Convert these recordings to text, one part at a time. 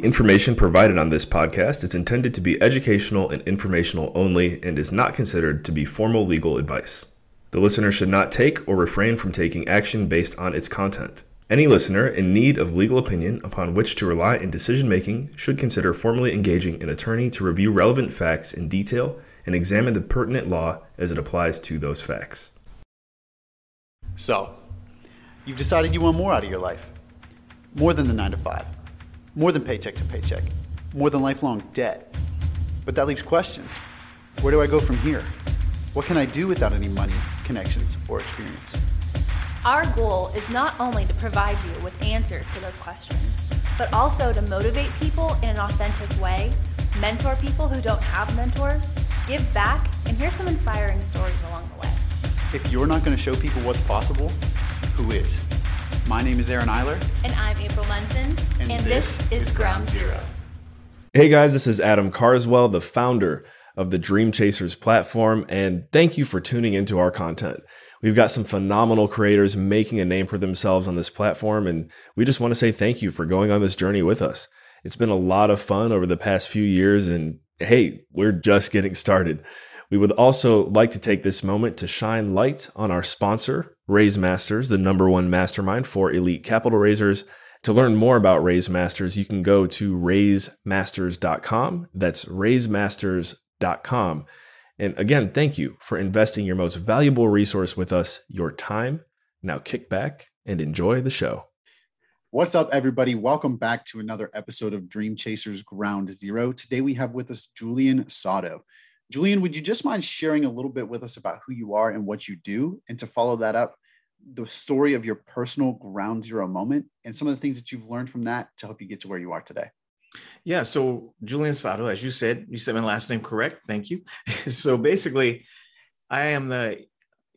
The information provided on this podcast is intended to be educational and informational only and is not considered to be formal legal advice. The listener should not take or refrain from taking action based on its content. Any listener in need of legal opinion upon which to rely in decision making should consider formally engaging an attorney to review relevant facts in detail and examine the pertinent law as it applies to those facts. So, you've decided you want more out of your life. More than the nine to five, more than paycheck to paycheck, more than lifelong debt. But that leaves questions. Where do I go from here? What can I do without any money, connections, or experience? Our goal is not only to provide you with answers to those questions, but also to motivate people in an authentic way, mentor people who don't have mentors, give back, and hear some inspiring stories along the way. If you're not going to show people what's possible, who is? My name is Aaron Eiler. And I'm April Munson. And And, this this, is is Ground Zero. Hey guys, this is Adam Carswell, the founder of the Dream Chasers platform, and thank you for tuning into our content. We've got some phenomenal creators making a name for themselves on this platform, and we just want to say thank you for going on this journey with us. It's been a lot of fun over the past few years, and hey, we're just getting started. We would also like to take this moment to shine light on our sponsor, Raise Masters, the number one mastermind for elite capital raisers. To learn more about Raise Masters, you can go to raisemasters.com. That's raisemasters.com. And again, thank you for investing your most valuable resource with us, your time. Now kick back and enjoy the show. What's up, everybody? Welcome back to another episode of Dream Chasers Ground Zero. Today we have with us Julian Sato. Julian, would you just mind sharing a little bit with us about who you are and what you do? And to follow that up, the story of your personal ground zero moment and some of the things that you've learned from that to help you get to where you are today. Yeah. So Julian Sato, as you said, you said my last name correct. Thank you. so basically, I am the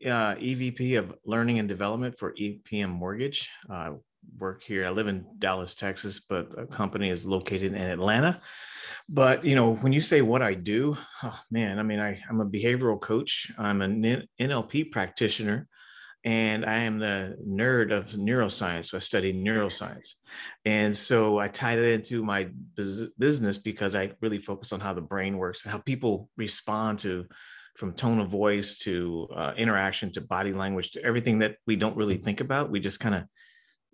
uh, EVP of Learning and Development for EPM Mortgage. I work here. I live in Dallas, Texas, but a company is located in Atlanta. But you know, when you say what I do, oh, man, I mean, I, I'm a behavioral coach. I'm an NLP practitioner and I am the nerd of neuroscience. So I study neuroscience. And so I tied it into my business because I really focus on how the brain works and how people respond to from tone of voice to uh, interaction to body language to everything that we don't really think about. We just kind of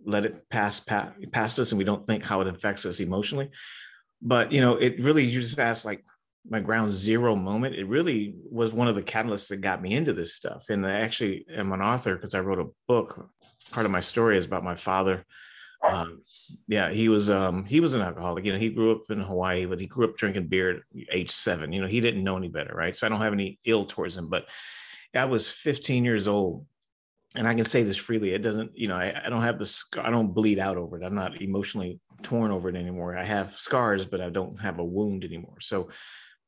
let it pass, past us and we don't think how it affects us emotionally. But, you know, it really, you just asked like, my ground zero moment. It really was one of the catalysts that got me into this stuff. And i actually am an author because i wrote a book. Part of my story is about my father. Um, yeah he was um, he was an alcoholic. You know he grew up in hawaii but he grew up drinking beer at age seven. You know he didn't know any better right? So i don't have any ill towards him but i was 15 years old and I can say this freely. It doesn't, you know, I, I don't have the scar, I don't bleed out over it. I'm not emotionally torn over it anymore. I have scars, but I don't have a wound anymore. So,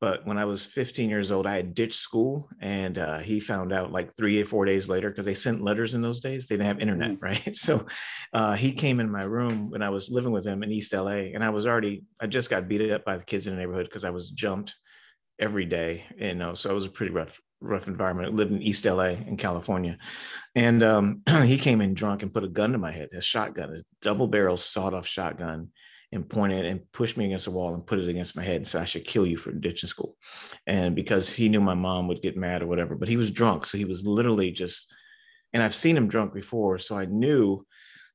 but when I was 15 years old, I had ditched school, and uh, he found out like three or four days later because they sent letters in those days. They didn't have internet, mm-hmm. right? So uh, he came in my room when I was living with him in East LA, and I was already, I just got beat up by the kids in the neighborhood because I was jumped every day, you know. So it was a pretty rough rough environment. I lived in East LA in California. And um, he came in drunk and put a gun to my head, a shotgun, a double barrel sawed off shotgun, and pointed and pushed me against the wall and put it against my head and said, I should kill you for ditching school. And because he knew my mom would get mad or whatever, but he was drunk. So he was literally just, and I've seen him drunk before. So I knew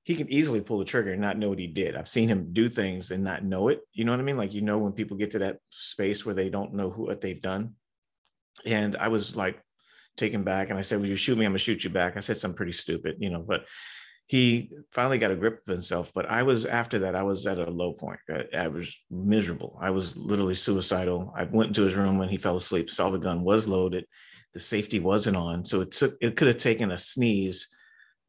he can easily pull the trigger and not know what he did. I've seen him do things and not know it. You know what I mean? Like, you know, when people get to that space where they don't know who, what they've done and I was like taken back. And I said, Will you shoot me? I'm gonna shoot you back. I said something pretty stupid, you know, but he finally got a grip of himself. But I was after that, I was at a low point. I, I was miserable. I was literally suicidal. I went into his room when he fell asleep, saw the gun was loaded, the safety wasn't on. So it took it could have taken a sneeze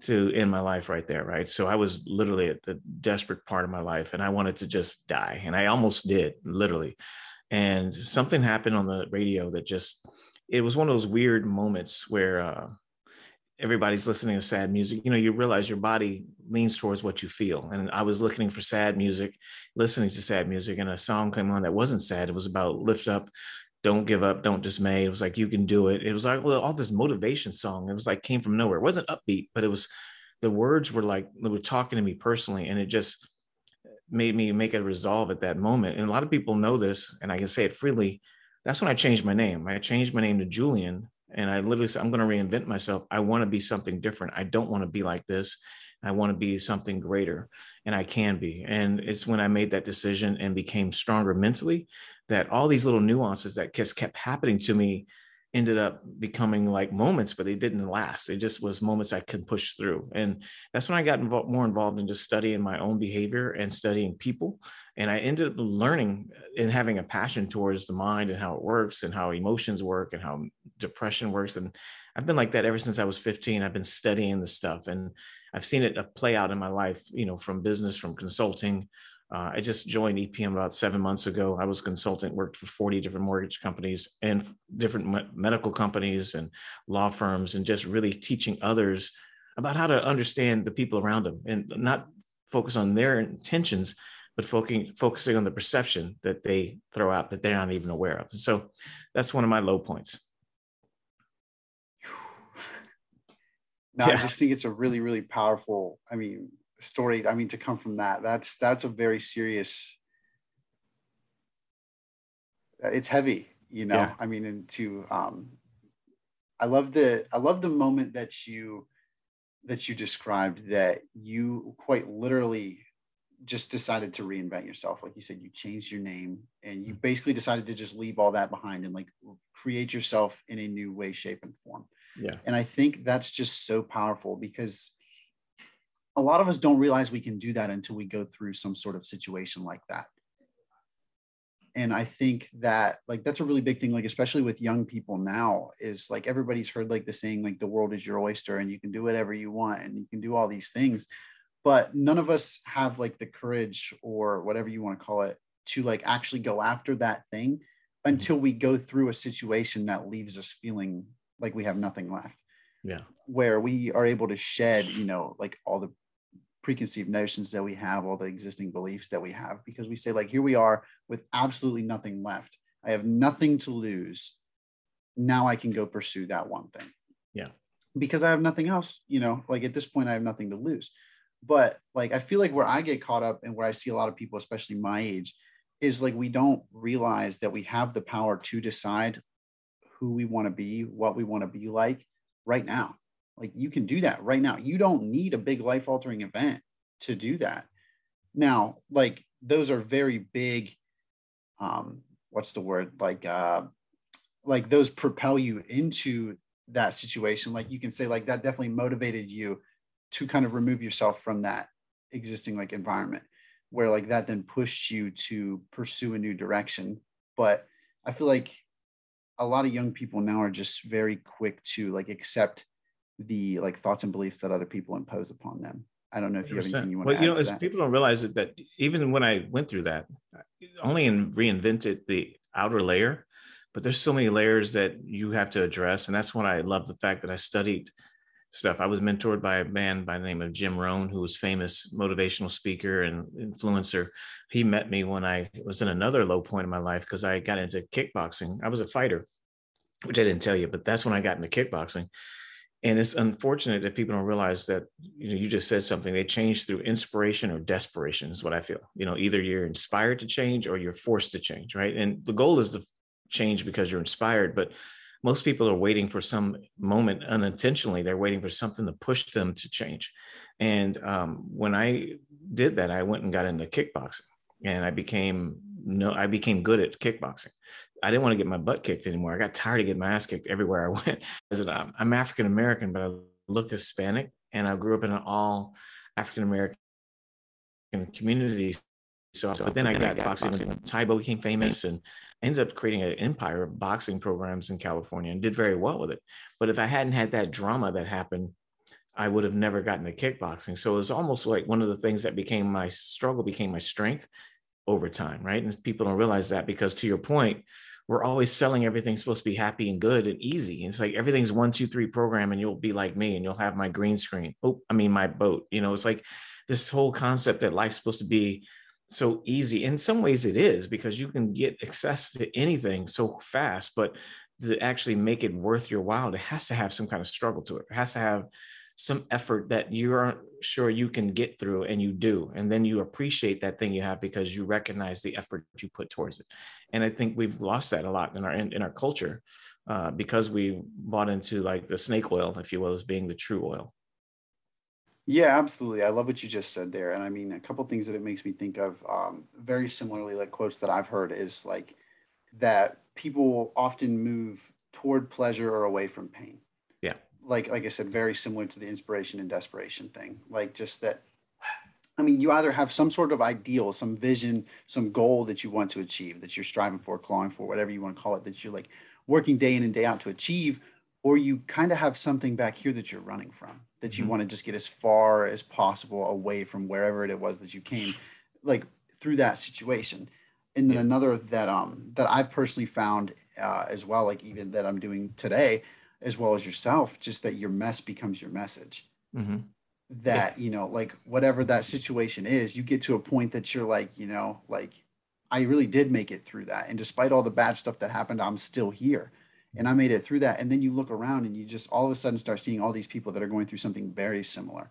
to end my life right there, right? So I was literally at the desperate part of my life and I wanted to just die. And I almost did, literally and something happened on the radio that just it was one of those weird moments where uh, everybody's listening to sad music you know you realize your body leans towards what you feel and i was looking for sad music listening to sad music and a song came on that wasn't sad it was about lift up don't give up don't dismay it was like you can do it it was like well, all this motivation song it was like came from nowhere it wasn't upbeat but it was the words were like they were talking to me personally and it just made me make a resolve at that moment. And a lot of people know this, and I can say it freely. That's when I changed my name. I changed my name to Julian, and I literally said, I'm going to reinvent myself. I want to be something different. I don't want to be like this. I want to be something greater, and I can be. And it's when I made that decision and became stronger mentally that all these little nuances that just kept happening to me ended up becoming like moments, but they didn't last. It just was moments I could push through. And that's when I got involved, more involved in just studying my own behavior and studying people. And I ended up learning and having a passion towards the mind and how it works and how emotions work and how depression works. And I've been like that ever since I was 15. I've been studying the stuff and I've seen it uh, play out in my life, you know, from business, from consulting, uh, I just joined EPM about seven months ago. I was a consultant, worked for 40 different mortgage companies and different me- medical companies and law firms, and just really teaching others about how to understand the people around them and not focus on their intentions, but focusing focusing on the perception that they throw out that they're not even aware of. So that's one of my low points. No, yeah. I just think it's a really, really powerful. I mean, story i mean to come from that that's that's a very serious it's heavy you know yeah. i mean and to um i love the i love the moment that you that you described that you quite literally just decided to reinvent yourself like you said you changed your name and you mm-hmm. basically decided to just leave all that behind and like create yourself in a new way shape and form yeah and i think that's just so powerful because a lot of us don't realize we can do that until we go through some sort of situation like that. And i think that like that's a really big thing like especially with young people now is like everybody's heard like the saying like the world is your oyster and you can do whatever you want and you can do all these things. But none of us have like the courage or whatever you want to call it to like actually go after that thing mm-hmm. until we go through a situation that leaves us feeling like we have nothing left. Yeah. Where we are able to shed you know like all the preconceived notions that we have, all the existing beliefs that we have, because we say, like, here we are with absolutely nothing left. I have nothing to lose. Now I can go pursue that one thing. Yeah. Because I have nothing else, you know, like at this point, I have nothing to lose. But like, I feel like where I get caught up and where I see a lot of people, especially my age, is like we don't realize that we have the power to decide who we want to be, what we want to be like right now. Like you can do that right now. You don't need a big life altering event to do that. Now, like those are very big um what's the word? Like uh like those propel you into that situation. Like you can say like that definitely motivated you to kind of remove yourself from that existing like environment where like that then pushed you to pursue a new direction. But I feel like a lot of young people now are just very quick to like accept the like thoughts and beliefs that other people impose upon them. I don't know if you have anything you want well, to you know, as that. people don't realize it, that even when I went through that, only in reinvented the outer layer, but there's so many layers that you have to address. And that's when I love the fact that I studied stuff. I was mentored by a man by the name of Jim Rohn, who was famous motivational speaker and influencer. He met me when I was in another low point in my life because I got into kickboxing. I was a fighter, which I didn't tell you, but that's when I got into kickboxing and it's unfortunate that people don't realize that you know you just said something they change through inspiration or desperation is what i feel. You know either you're inspired to change or you're forced to change right? And the goal is to change because you're inspired but most people are waiting for some moment unintentionally they're waiting for something to push them to change. And um, when i did that i went and got into kickboxing and i became no i became good at kickboxing I didn't want to get my butt kicked anymore. I got tired of getting my ass kicked everywhere I went. Um, I'm African American, but I look Hispanic, and I grew up in an all African American community. So, but then I got boxing. Tae Bo became famous, and ended up creating an empire of boxing programs in California, and did very well with it. But if I hadn't had that drama that happened, I would have never gotten to kickboxing. So it was almost like one of the things that became my struggle became my strength over time, right? And people don't realize that because to your point, we're always selling everything supposed to be happy and good and easy. And it's like everything's one, two, three program, and you'll be like me and you'll have my green screen. Oh, I mean my boat. You know, it's like this whole concept that life's supposed to be so easy. In some ways it is because you can get access to anything so fast, but to actually make it worth your while, it has to have some kind of struggle to it. It has to have some effort that you aren't sure you can get through and you do and then you appreciate that thing you have because you recognize the effort you put towards it and i think we've lost that a lot in our in, in our culture uh, because we bought into like the snake oil if you will as being the true oil yeah, absolutely. I love what you just said there. And I mean, a couple things that it makes me think of um, very similarly, like quotes that I've heard is like that people often move toward pleasure or away from pain. Like, like I said, very similar to the inspiration and desperation thing. Like just that, I mean, you either have some sort of ideal, some vision, some goal that you want to achieve, that you're striving for, clawing for, whatever you want to call it, that you're like working day in and day out to achieve, or you kind of have something back here that you're running from that you mm-hmm. want to just get as far as possible away from wherever it was that you came like through that situation and then yeah. another that um that i've personally found uh, as well like even that i'm doing today as well as yourself just that your mess becomes your message mm-hmm. that yeah. you know like whatever that situation is you get to a point that you're like you know like i really did make it through that and despite all the bad stuff that happened i'm still here and I made it through that. And then you look around and you just all of a sudden start seeing all these people that are going through something very similar.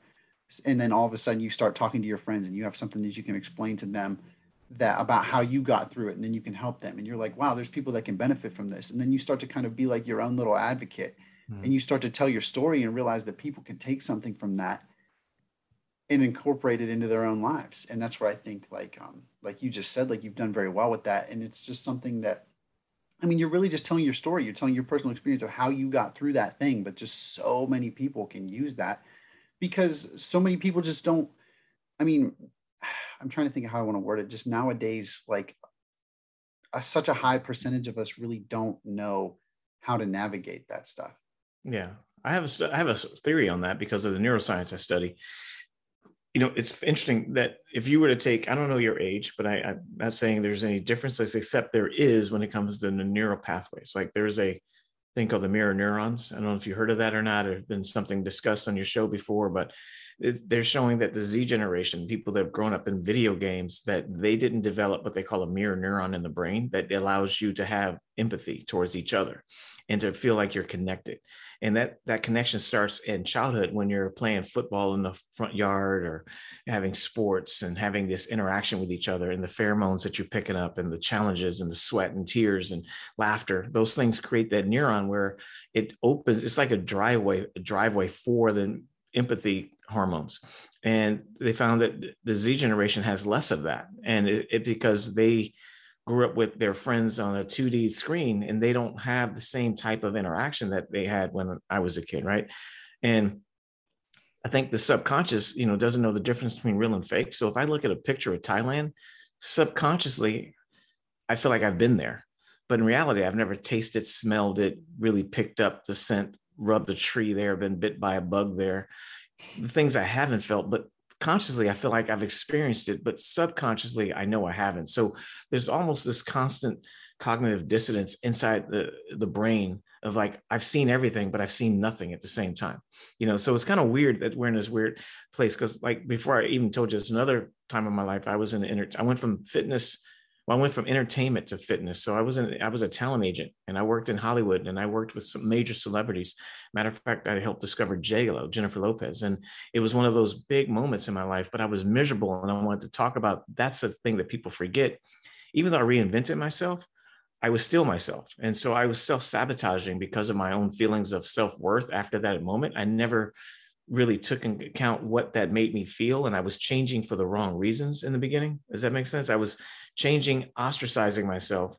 And then all of a sudden you start talking to your friends and you have something that you can explain to them that about how you got through it and then you can help them and you're like wow there's people that can benefit from this and then you start to kind of be like your own little advocate mm-hmm. and you start to tell your story and realize that people can take something from that and incorporate it into their own lives and that's where i think like um like you just said like you've done very well with that and it's just something that I mean, you're really just telling your story. You're telling your personal experience of how you got through that thing, but just so many people can use that because so many people just don't. I mean, I'm trying to think of how I want to word it. Just nowadays, like a, such a high percentage of us really don't know how to navigate that stuff. Yeah. I have a, I have a theory on that because of the neuroscience I study you know, it's interesting that if you were to take, I don't know your age, but I, am not saying there's any differences, except there is when it comes to the neural pathways. Like there's a thing called the mirror neurons. I don't know if you heard of that or not, or been something discussed on your show before, but they're showing that the Z generation, people that have grown up in video games, that they didn't develop what they call a mirror neuron in the brain that allows you to have empathy towards each other and to feel like you're connected. And that that connection starts in childhood when you're playing football in the front yard or having sports and having this interaction with each other and the pheromones that you're picking up and the challenges and the sweat and tears and laughter. Those things create that neuron where it opens it's like a driveway a driveway for the empathy hormones and they found that the z generation has less of that and it, it because they grew up with their friends on a 2D screen and they don't have the same type of interaction that they had when I was a kid, right? And I think the subconscious, you know, doesn't know the difference between real and fake. So if I look at a picture of Thailand, subconsciously, I feel like I've been there. But in reality, I've never tasted, smelled it, really picked up the scent, rubbed the tree there, been bit by a bug there. The things I haven't felt, but consciously i feel like i've experienced it but subconsciously i know i haven't. So there's almost this constant cognitive dissonance inside the the brain of like i've seen everything but i've seen nothing at the same time you know? So it's kind of weird that we're in this weird place because like before i even told you it's another time of my life i was in the inner i went from fitness well, I went from entertainment to fitness. So I was in, I was a talent agent and I worked in Hollywood and I worked with some major celebrities. Matter of fact, I helped discover J-Lo, Jennifer Lopez. And it was one of those big moments in my life, but I was miserable. And I wanted to talk about, that's the thing that people forget. Even though I reinvented myself, I was still myself. And so I was self-sabotaging because of my own feelings of self-worth after that moment. I never really took into account what that made me feel and i was changing for the wrong reasons in the beginning. Does that make sense? I was changing ostracizing myself.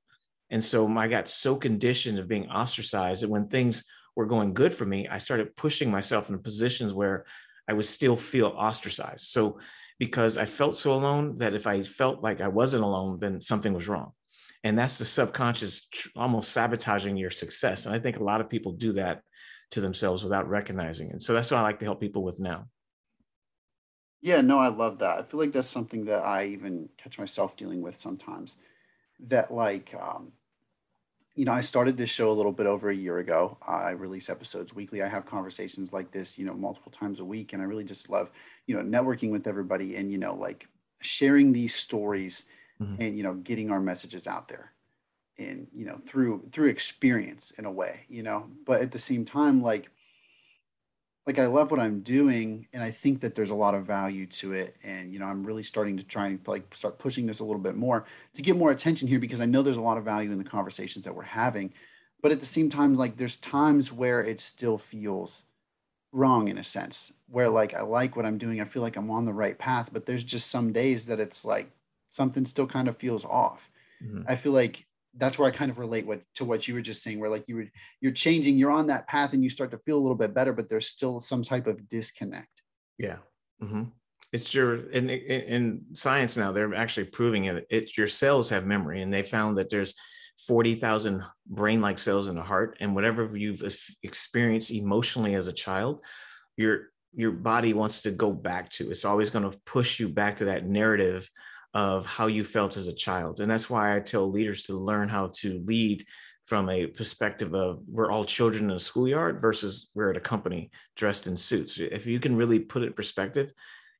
And so i got so conditioned of being ostracized that when things were going good for me i started pushing myself into positions where i would still feel ostracized. So because i felt so alone that if i felt like i wasn't alone then something was wrong. And that's the subconscious almost sabotaging your success. And i think a lot of people do that to themselves without recognizing it. So that's what I like to help people with now. Yeah, no, I love that. I feel like that's something that I even catch myself dealing with sometimes. That, like, um, you know, I started this show a little bit over a year ago. I release episodes weekly. I have conversations like this, you know, multiple times a week. And I really just love, you know, networking with everybody and, you know, like sharing these stories mm-hmm. and, you know, getting our messages out there in you know through through experience in a way you know? But at the same time like like I love what I'm doing and I think that there's a lot of value to it and you know I'm really starting to try and like start pushing this a little bit more to get more attention here because I know there's a lot of value in the conversations that we're having. But at the same time like there's times where it still feels wrong in a sense where like I like what I'm doing I feel like I'm on the right path but there's just some days that it's like something still kind of feels off. Mm-hmm. I feel like that's where I kind of relate what to what you were just saying, where like you were you're changing, you're on that path, and you start to feel a little bit better, but there's still some type of disconnect. Yeah, mm-hmm. it's your in, in science now they're actually proving it. It's your cells have memory, and they found that there's forty thousand brain-like cells in the heart, and whatever you've experienced emotionally as a child, your your body wants to go back to. It's always going to push you back to that narrative of how you felt as a child. And that's why I tell leaders to learn how to lead from a perspective of we're all children in a schoolyard versus we're at a company dressed in suits. If you can really put it in perspective,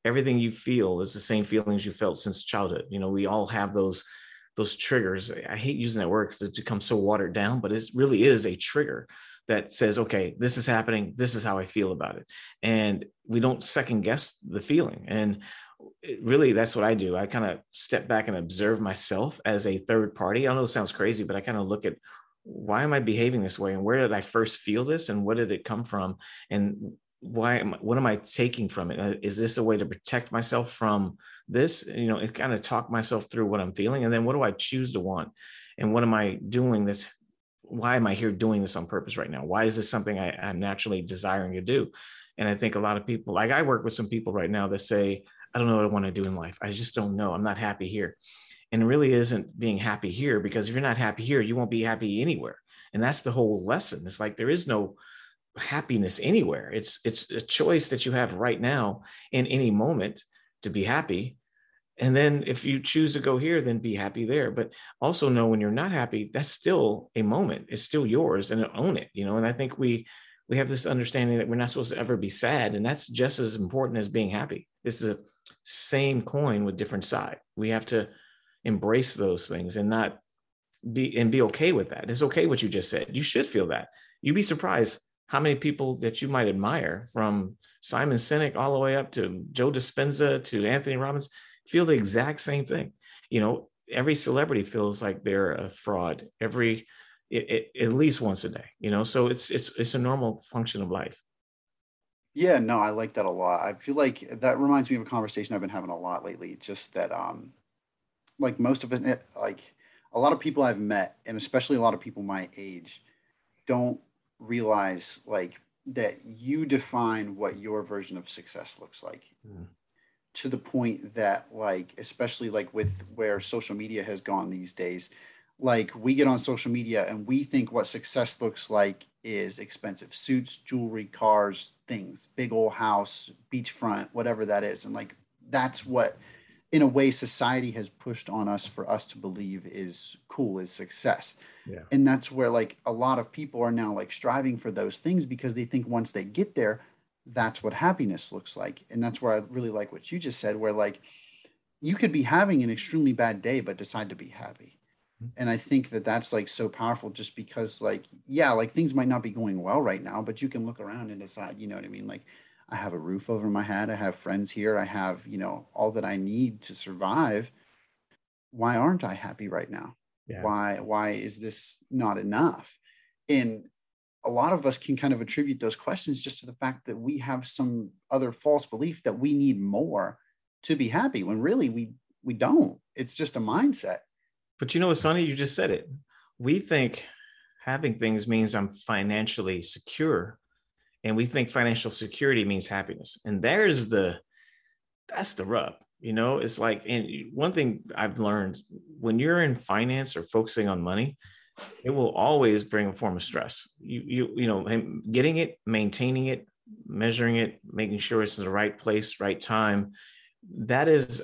everything you feel is the same feelings you felt since childhood. You know, we all have those those triggers. I hate using that word because it's become so watered down, but it really is a trigger that says, okay, this is happening. This is how I feel about it. And we don't second guess the feeling. And really that's what I do. I kind of step back and observe myself as a third party. I know it sounds crazy, but I kind of look at why am I behaving this way and where did I first feel this and what did it come from and why am what am I taking from it? Uh, this a way to protect myself from this? You know, it kind of talk myself through what I'm feeling and then what do I choose to want and what am I doing this? Why am I here doing this on purpose right now? Why is this something I, I'm naturally desiring to do? And I think a lot of people, like I work with some people right now that say, I don't know what I want to do in life. I just don't know. I'm not happy here. And it really isn't being happy here because if you're not happy here, you won't be happy anywhere. And that's the whole lesson. It's like there is no happiness anywhere. It's it's a choice that you have right now in any moment to be happy. And then if you choose to go here, then be happy there. But also know when you're not happy, that's still a moment. It's still yours and own it, you know. And I think we we have this understanding that we're not supposed to ever be sad. And that's just as important as being happy. This is a same coin with different side. We have to embrace those things and not be and be okay with that. It's okay what you just said. You should feel that. You'd be surprised how many people that you might admire from Simon Sinek all the way up to Joe Dispenza to Anthony Robbins feel the exact same thing. You know, every celebrity feels like they're a fraud every it, it, at least once a day, you know, so it's it's it's a normal function of life. Yeah, no, I like that a lot. I feel like that reminds me of a conversation I've been having a lot lately. Just that, um, like most of it, eh, like a lot of people I've met, and especially a lot of people my age, don't realize like that you define what your version of success looks like. Mm. To the point that, like, especially like with where social media has gone these days, like we get on social media and we think what success looks like is expensive suits, jewelry, cars, things, big old house, beachfront, whatever that is. And like that's what in a way society has pushed on us for us to believe is cool is success. Yeah. And that's where like a lot of people are now like striving for those things because they think once they get there, that's what happiness looks like. And that's where I really like what you just said, where like you could be having an extremely bad day, but decide to be happy and i think that that's like so powerful just because like yeah like things might not be going well right now but you can look around and decide you know what i mean? Like i have a roof over my head i have friends here i have you know all that i need to survive. Why aren't i happy right now? Yeah. why why is this not enough? And a lot of us can kind of attribute those questions just to the fact that we have some other false belief that we need more to be happy when really we we don't. It's just a mindset but you know what, Sonny? You just said it. We think having things means I'm financially secure. And we think financial security means happiness. And there's the that's the rub. You know, it's like and one thing I've learned when you're in finance or focusing on money, it will always bring a form of stress. You you you know, getting it, maintaining it, measuring it, making sure it's in the right place, right time that is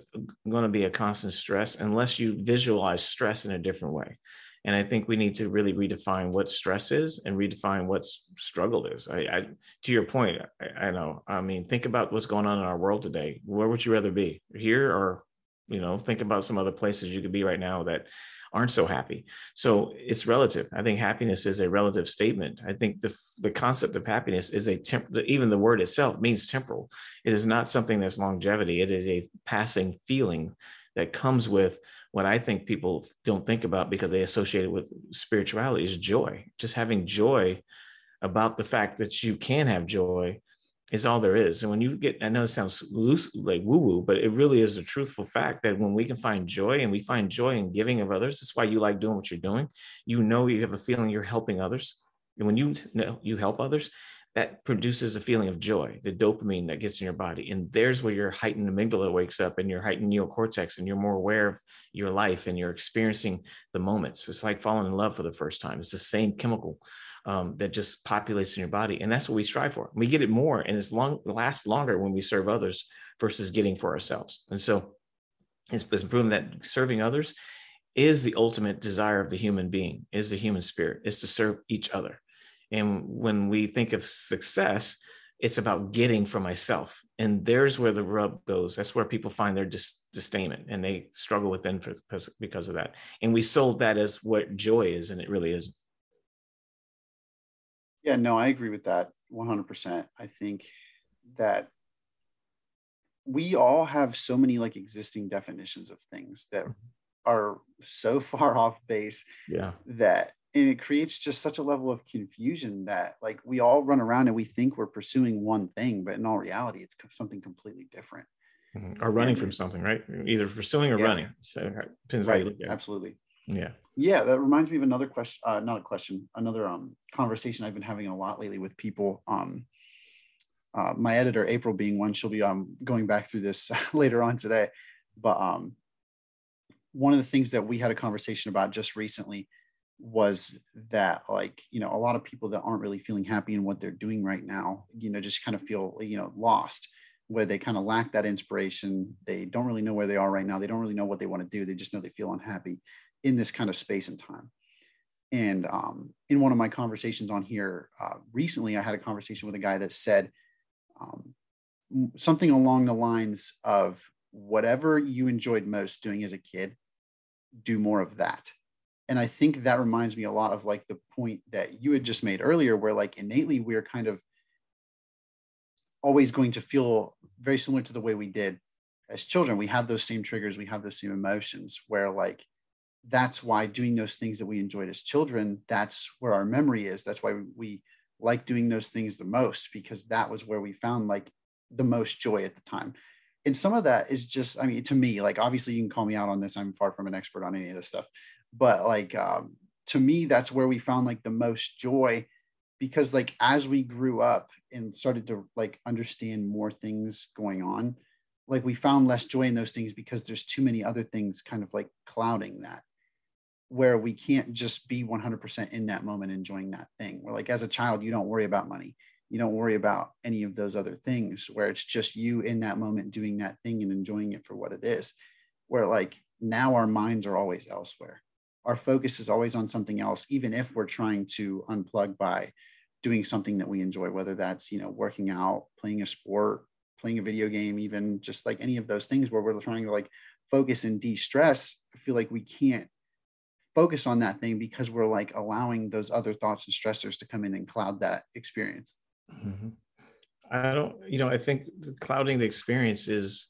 going to be a constant stress unless you visualize stress in a different way. And I think we need to really redefine what stress is and redefine what struggle is. I, I to your point, I, I, know. I mean, think about what's going on in our world today. Where would you rather be, here or you know think about some other places you could be right now that aren't so happy. So it's relative. I think happiness is a relative statement. I think the the concept of happiness is a temp even the word itself means temporal. It is not something that's longevity. It is a passing feeling that comes with what i think people don't think about because they associate it with spirituality is joy. Just having joy about the fact that you can have joy is all there is. And when you get, I know it sounds loose, like woo woo, but it really is a truthful fact that when we can find joy and we find joy in giving of others, that's why you like doing what you're doing. You know, you have a feeling you're helping others. And when you know you help others, that produces a feeling of joy, the dopamine that gets in your body. And there's where your heightened amygdala wakes up and your heightened neocortex, and you're more aware of your life and you're experiencing the moments. It's like falling in love for the first time. It's the same chemical um, that just populates in your body. And that's what we strive for. We get it more and it's long lasts longer when we serve others versus getting for ourselves. And so it's, proven that serving others is the ultimate desire of the human being, is the human spirit, is to serve each other. And when we think of success, it's about getting for myself. And there's where the rub goes. That's where people find their dis- disdainment and they struggle within for, because of that. And we sold that as what joy is, and it really isn't. Yeah, no, I agree with that 100%. I think that we all have so many like existing definitions of things that mm-hmm. are so far off base yeah that and it creates just such a level of confusion that like we all run around and we think we're pursuing one thing but in all reality it's something completely different mm-hmm. or running and, from something right either pursuing or yeah. running so depends right. how you look at it. absolutely yeah. Yeah that reminds me of another question uh, not a question another um conversation i've been having a lot lately with people um uh, my editor april being one she'll be um going back through this later on today. But um one of the things that we had a conversation about just recently was that like you know a lot of people that aren't really feeling happy in what they're doing right now you know just kind of feel you know lost where they kind of lack that inspiration. They don't really know where they are right now. They don't really know what they want to do. They just know they feel unhappy in this kind of space and time. And um, in one of my conversations on here uh, recently, I had a conversation with a guy that said um, something along the lines of whatever you enjoyed most doing as a kid, do more of that. And I think that reminds me a lot of like the point that you had just made earlier, where like innately we're kind of always going to feel very similar to the way we did as children. We have those same triggers, we have those same emotions where like that's why doing those things that we enjoyed as children, that's where our memory is. That's why we like doing those things the most because that was where we found like the most joy at the time. And some of that is just, I mean, to me, like obviously you can call me out on this. I'm far from an expert on any of this stuff, but like um, to me, that's where we found like the most joy because like as we grew up and started to like understand more things going on, like we found less joy in those things because there's too many other things kind of like clouding that where we can't just be 100% in that moment enjoying that thing. Where like as a child, you don't worry about money. You don't worry about any of those other things where it's just you in that moment doing that thing and enjoying it for what it is. Where like now our minds are always elsewhere. Our focus is always on something else, even if we're trying to unplug by doing something that we enjoy, whether that's, you know, working out, playing a sport, playing a video game, even just like any of those things where we're trying to like focus and de-stress. I feel like we can't focus on that thing because we're like allowing those other thoughts and stressors to come in and cloud that experience. Mm-hmm. I don't, you know, I think clouding the experience is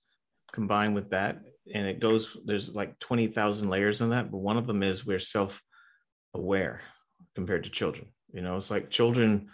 combined with that. And it goes, there's like 20,000 layers on that. But one of them is we're self aware compared to children. You know, it's like children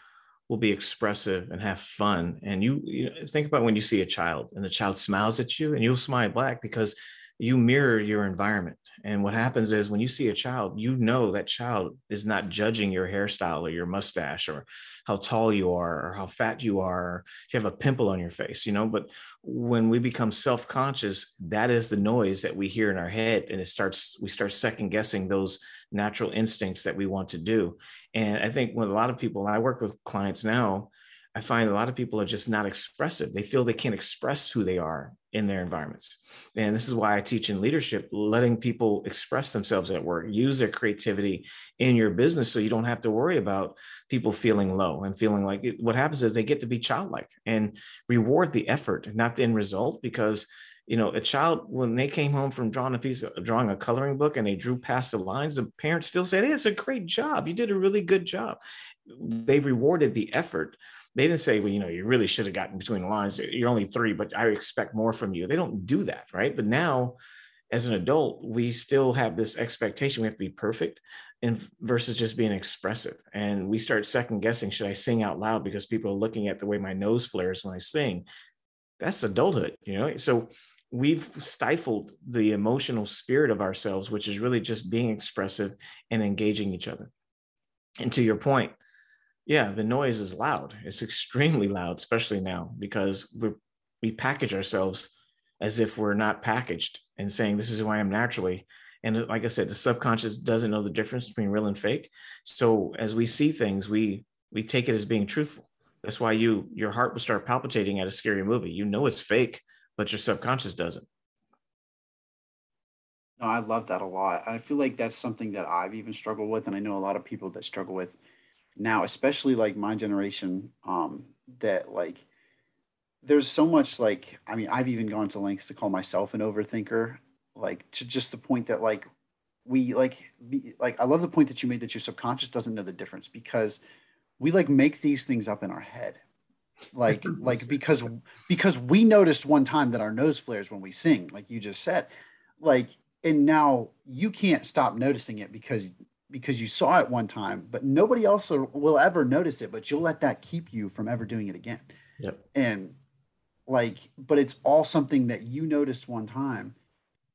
will be expressive and have fun. And you, you know, think about when you see a child and the child smiles at you and you'll smile back because you mirror your environment. And what happens is when you see a child, you know that child is not judging your hairstyle or your mustache or how tall you are or how fat you are, or if you have a pimple on your face, you know. But when we become self-conscious, that is the noise that we hear in our head. And it starts, we start second guessing those natural instincts that we want to do. And I think when a lot of people, I work with clients now, I find a lot of people are just not expressive. They feel they can't express who they are in their environments. And this is why I teach in leadership, letting people express themselves at work, use their creativity in your business so you don't have to worry about people feeling low and feeling like it, what happens is they get to be childlike and reward the effort, not the end result, because you know, a child when they came home from drawing a piece of drawing a coloring book and they drew past the lines, the parents still said, "Hey, it's a great job. You did a really good job." They rewarded the effort. They didn't say, "Well, you know, you really should have gotten between the lines. You're only three, but I expect more from you." They don't do that, right? But now, as an adult, we still have this expectation we have to be perfect, and versus just being expressive. And we start second guessing: Should I sing out loud because people are looking at the way my nose flares when I sing? That's adulthood, you know. So we've stifled the emotional spirit of ourselves, which is really just being expressive and engaging each other. And to your point, yeah, the noise is loud. It's extremely loud, especially now because we we package ourselves as if we're not packaged and saying this is who I am naturally. And uh, like I said, the subconscious doesn't know the difference between real and fake. So as we see things, we we take it as being truthful. That's why you your heart will start palpitating at a scary movie. You know it's fake but your subconscious doesn't. No, I love that a lot. I feel like that's something that I've even struggled with, and I know a lot of people that struggle with now, especially like my generation. Um, that like, there's so much like, I mean, I've even gone to lengths to call myself an overthinker, like to just the point that like we like be, like I love the point that you made that your subconscious doesn't know the difference because we like make these things up in our head like like because because we noticed one time that our nose flares when we sing like you just said like and now you can't stop noticing it because because you saw it one time but nobody else will ever notice it but you'll let that keep you from ever doing it again yep and like but it's all something that you noticed one time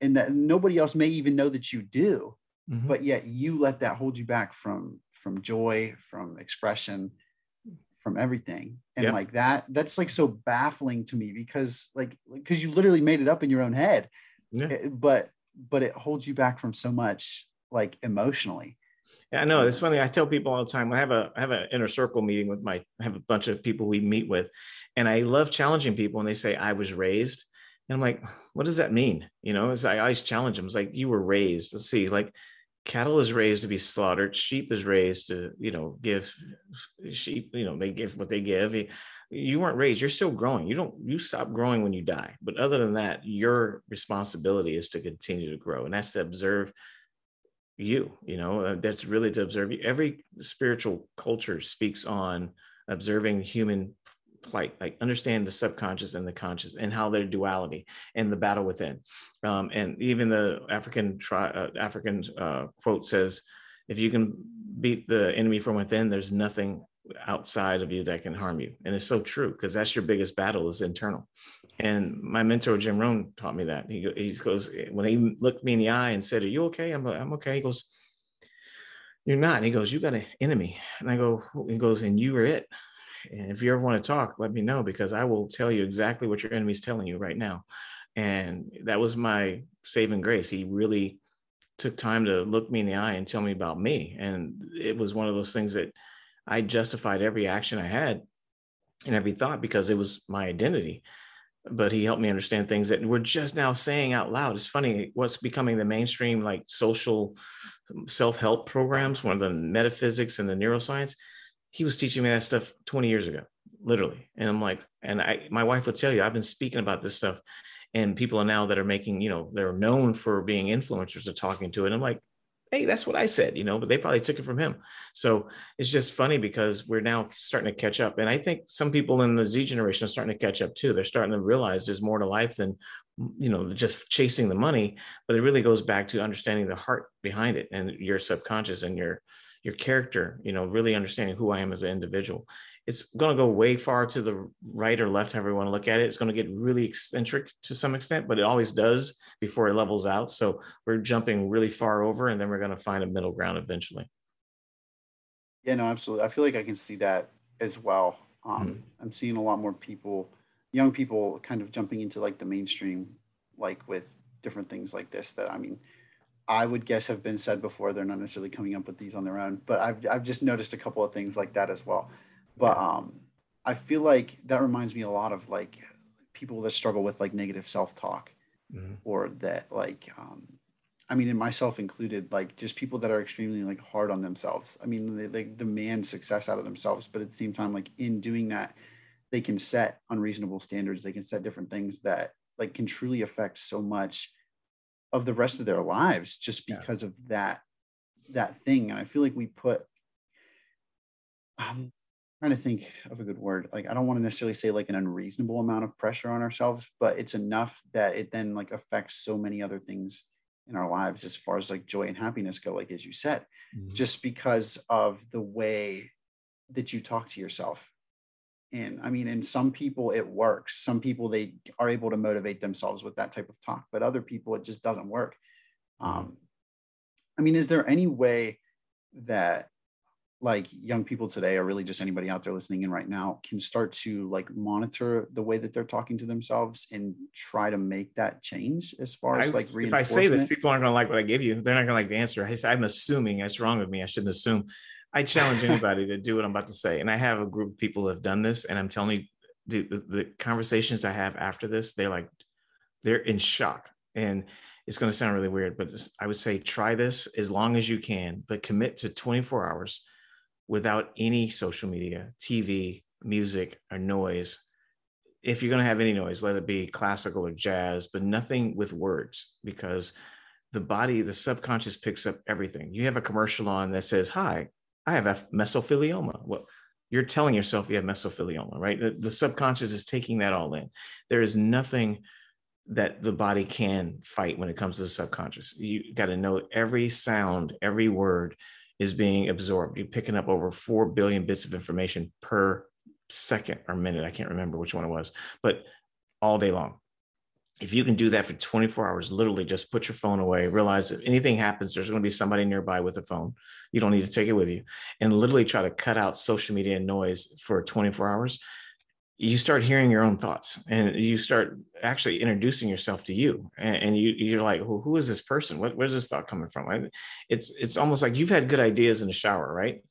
and that nobody else may even know that you do mm-hmm. but yet you let that hold you back from from joy from expression from everything and yep. like that that's like so baffling to me because like because you literally made it up in your own head yeah. Eh, but but it holds you back from so much like emotionally I know. It's funny. I tell people all the time. I have a I have an inner circle meeting with my. I have a bunch of people we meet with, and I love challenging people. And they say I was raised, and I'm like, what does that mean? You know, as I always challenge them. It's like you were raised. Let's see, like cattle is raised to be slaughtered sheep is raised to you know give sheep you know they give what they give you weren't raised you're still growing you don't you stop growing when you die but other than that your responsibility is to continue to grow and that's to observe you you know uh, that's really to observe you. Every spiritual culture speaks on observing human like like understand the subconscious and the conscious and how their duality and the battle within. Um, and even the african tri- uh, african uh, quote says if you can beat the enemy from within there's nothing outside of you that can harm you. And it's so true because that's your biggest battle is internal. And my mentor jim rohn taught me that. He, he goes when he looked me in the eye and said are you okay? I'm, I'm okay. He goes you're not. And he goes you got an enemy. And i go he goes and you are it. And if you ever want to talk, let me know because I will tell you exactly what your enemy's telling you right now. And that was my saving grace. He really took time to look me in the eye and tell me about me. And it was one of those things that I justified every action I had and every thought because it was my identity. But he helped me understand things that we're just now saying out loud. It's funny what's becoming the mainstream, like social self help programs, one of the metaphysics and the neuroscience he was teaching me that stuff 20 years ago, literally. And I'm like, and I, my wife would tell you, I've been speaking about this stuff, and people are now that are making, you know, they're known for being influencers are talking to it. And I'm like, hey, that's what I said, you know, but they probably took it from him. So it's just funny because we're now starting to catch up. And I think some people in the Z generation are starting to catch up too. They're starting to realize there's more to life than, you know, just chasing the money, but it really goes back to understanding the heart behind it and your subconscious and your your character, you know, really understanding who I am as an individual. It's going to go way far to the right or left, however you want to look at it. It's going to get really eccentric to some extent, but it always does before it levels out. So we're jumping really far over, and then we're going to find a middle ground eventually. Yeah, no, absolutely. I feel like I can see that as well. Um, mm-hmm. I'm seeing a lot more people, young people, kind of jumping into like the mainstream, like with different things like this. That I mean, I would guess have been said before. They're not necessarily coming up with these on their own, but I've I've just noticed a couple of things like that as well. But um, I feel like that reminds me a lot of like people that struggle with like negative self talk, mm-hmm. or that like um, I mean, and myself included, like just people that are extremely like hard on themselves. I mean, they, they demand success out of themselves, but at the same time, like in doing that, they can set unreasonable standards. They can set different things that like can truly affect so much of the rest of their lives just because yeah. of that that thing and i feel like we put i'm trying to think of a good word like i don't want to necessarily say like an unreasonable amount of pressure on ourselves but it's enough that it then like affects so many other things in our lives as far as like joy and happiness go like as you said mm-hmm. just because of the way that you talk to yourself and i mean in some people it works some people they are able to motivate themselves with that type of talk but other people it just doesn't work mm-hmm. um i mean is there any way that like young people today or really just anybody out there listening in right now can start to like monitor the way that they're talking to themselves and try to make that change as far as I, like if i say this people aren't going to like what i give you they're not going to like the answer I, i'm assuming it's wrong with me i shouldn't assume I challenge anybody to do what I'm about to say. And I have a group of people who have done this, and I'm telling you, the, the, the conversations I have after this, they're like, they're in shock. And it's going to sound really weird, but I would say try this as long as you can, but commit to 24 hours without any social media, TV, music, or noise. If you're going to have any noise, let it be classical or jazz, but nothing with words because the body, the subconscious picks up everything. You have a commercial on that says, Hi, I have a mesothelioma. Well, you're telling yourself you have mesothelioma, right? The, the, subconscious is taking that all in. There is nothing that the body can fight when it comes to the subconscious. You got to know every sound, every word is being absorbed. You're picking up over 4 billion bits of information per second or minute. I can't remember which one it was, but all day long if you can do that for 24 hours, literally just put your phone away, realize if anything happens, there's going to be somebody nearby with a phone. You don't need to take it with you. And literally try to cut out social media and noise for 24 hours. You start hearing your own thoughts and you start actually introducing yourself to you. And, and you, you're like, well, who is this person? What, where's this thought coming from? It's, it's almost like you've had good ideas in the shower, right?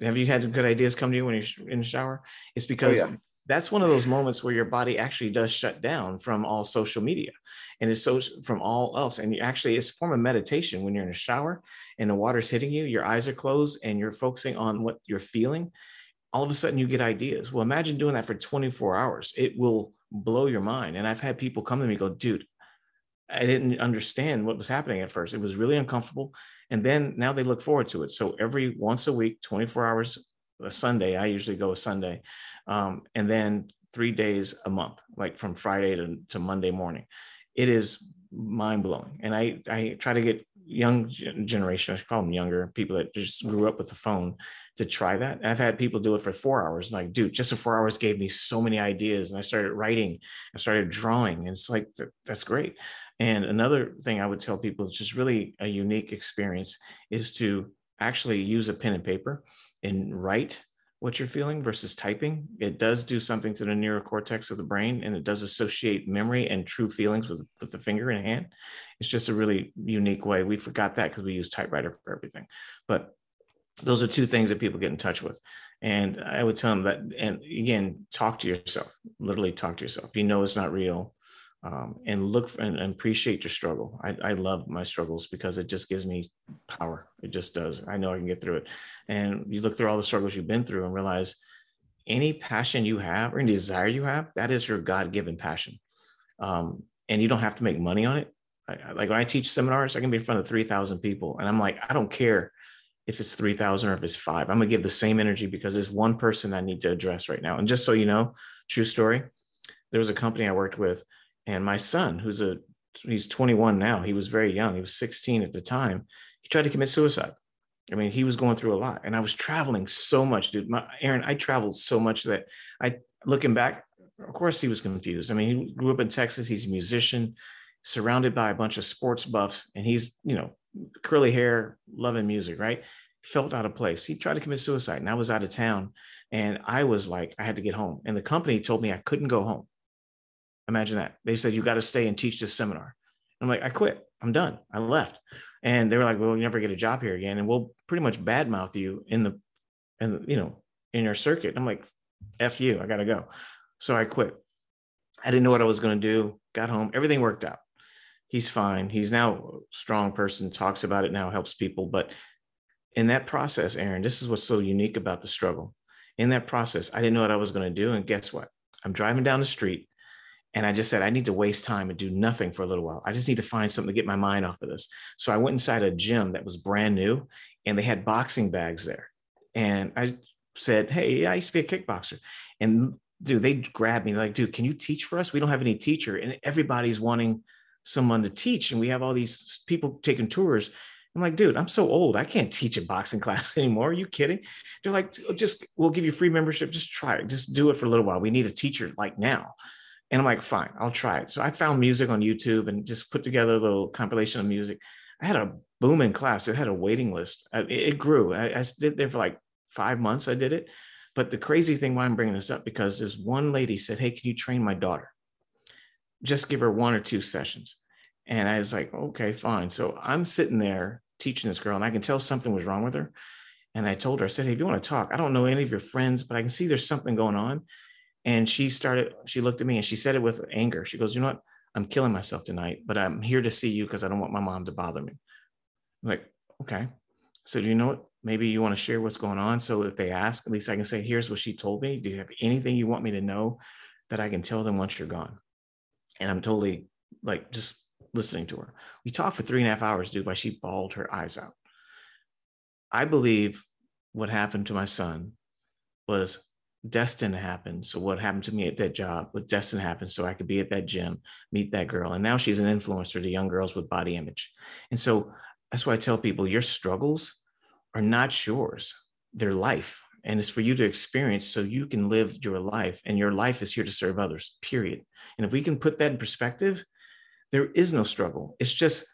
Have you had good ideas come to you when you're in the shower? It's oh, because oh, yeah that's one of those moments where your body actually does shut down from all social media and it's so from all else and you actually it's a form of meditation when you're in a shower and the water's hitting you your eyes are closed and you're focusing on what you're feeling all of a sudden you get ideas. Well imagine doing that for 24 hours. It will blow your mind. And i've had people come to me go dude i didn't understand what was happening at first. It was really uncomfortable. And then now they look forward to it. So every once a week 24 hours a sunday i usually go a sunday um, and then three days a month, like from Friday to, to Monday morning. It is mind blowing. And I, I try to get young generation, I should call them younger people that just grew up with the phone to try that. And I've had people do it for four hours. Like, dude, just the four hours gave me so many ideas. And I started writing, I started drawing. And it's like, that's great. And another thing I would tell people, it's just really a unique experience, is to actually use a pen and paper and write what you're feeling versus typing. It does do something to the neurocortex of the brain and it does associate memory and true feelings with, with the finger and hand. It's just a really unique way. We forgot that because we use typewriter for everything. But those are two things that people get in touch with. And I would tell them that, and again, talk to yourself, literally talk to yourself. You know, it's not real um, and look for, and, appreciate your struggle. I, I love my struggles because it just gives me power. It just does. I know I can get through it. And you look through all the struggles you've been through and realize any passion you have or any desire you have, that is your God given passion. Um, and you don't have to make money on it. I, like when I teach seminars, I can be in front of 3,000 people. And I'm like, I don't care if it's 3,000 or if it's five. I'm going to give the same energy because there's one person I need to address right now. And just so you know, true story, there was a company I worked with and my son, who's a he's 21 now, he was very young. He was 16 at the time. He tried to commit suicide. I mean, he was going through a lot, and I was traveling so much, dude. My, Aaron, I traveled so much that I, looking back, of course, he was confused. I mean, he grew up in Texas. He's a musician, surrounded by a bunch of sports buffs, and he's, you know, curly hair, loving music, right? Felt out of place. He tried to commit suicide, and I was out of town, and I was like, I had to get home, and the company told me I couldn't go home. Imagine that. They said, you got to stay and teach this seminar. I'm like, I quit. I'm done. I left. And they were like, well, you never get a job here again. And we'll pretty much badmouth you in the, and you know, in your circuit. I'm like, F you, I got to go. So I quit. I didn't know what I was going to do. Got home. Everything worked out. He's fine. He's now a strong person, talks about it now, helps people. But in that process, Aaron, this is what's so unique about the struggle. In that process, I didn't know what I was going to do. And guess what? I'm driving down the street And I just said, I need to waste time and do nothing for a little while. I just need to find something to get my mind off of this. So I went inside a gym that was brand new and they had boxing bags there. And I said, Hey, I used to be a kickboxer. And dude, they grabbed me like, dude, can you teach for us? We don't have any teacher. And everybody's wanting someone to teach. And we have all these people taking tours. I'm like, dude, I'm so old. I can't teach a boxing class anymore. Are you kidding? They're like, oh, just we'll give you free membership. Just try it. Just do it for a little while. We need a teacher like now. And I'm like, fine, I'll try it. So I found music on YouTube and just put together a little compilation of music. I had a booming class. It had a waiting list. It, grew. I, I did there for like five months. I did it. But the crazy thing why I'm bringing this up because this one lady said, "Hey, can you train my daughter? Just give her one or two sessions." And I was like, "Okay, fine." So I'm sitting there teaching this girl, and I can tell something was wrong with her. And I told her, I said, "Hey, if you want to talk, I don't know any of your friends, but I can see there's something going on." And she started, she looked at me and she said it with anger. She goes, You know what? I'm killing myself tonight, but I'm here to see you because I don't want my mom to bother me. I'm like, okay. So, you know what? Maybe you want to share what's going on. So, if they ask, at least I can say, Here's what she told me. Do you have anything you want me to know that I can tell them once you're gone? And I'm totally like just listening to her. We talked for three and a half hours, dude, while she bawled her eyes out. I believe what happened to my son was destined to happen. So what happened to me at that job was destined to happen so I could be at that gym, meet that girl. And now she's an influencer to young girls with body image. And so that's why I tell people your struggles are not yours, they're life. And it's for you to experience so you can live your life. And your life is here to serve others, period. And if we can put that in perspective, there is no struggle. It's just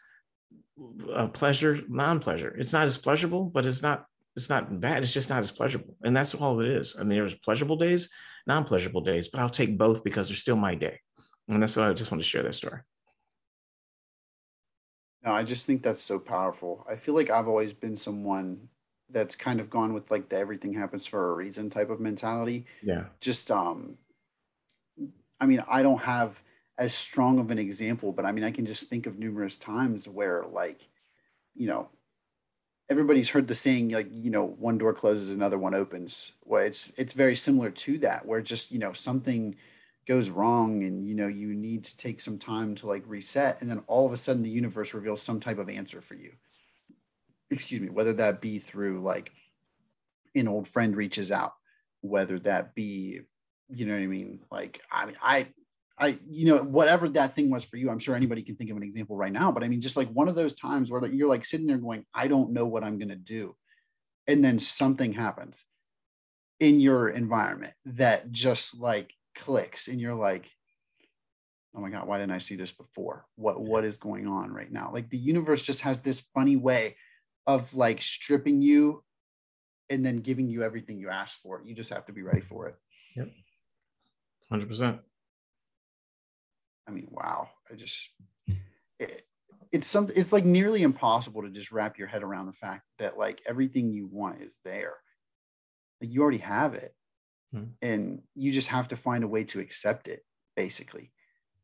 a pleasure, non pleasure. It's not as pleasurable, but it's not it's not bad. It's just not as pleasurable. And that's all it is. I mean, there's pleasurable days, non pleasurable days, but I'll take both because they're still my day. And that's why I just want to share that story. No, I just think that's so powerful. I feel like I've always been someone that's kind of gone with like the everything happens for a reason type of mentality. Yeah. Just, um, I mean, I don't have as strong of an example, but I mean, I can just think of numerous times where like, you know, everybody's heard the saying like you know one door closes another one opens well it's it's very similar to that where just you know something goes wrong and you know you need to take some time to like reset and then all of a sudden the universe reveals some type of answer for you excuse me whether that be through like an old friend reaches out whether that be you know what i mean like i mean i I, you know, whatever that thing was for you, I'm sure anybody can think of an example right now. But I mean, just like one of those times where you're like sitting there going, I don't know what I'm going to do. And then something happens in your environment that just like clicks and you're like, oh my God, why didn't I see this before? What, what is going on right now? Like the universe just has this funny way of like stripping you and then giving you everything you asked for. You just have to be ready for it. Yep. 100%. I mean, wow. I just it, it's something it's like nearly impossible to just wrap your head around the fact that like everything you want is there. Like you already have it. Hmm. And you just have to find a way to accept it, basically.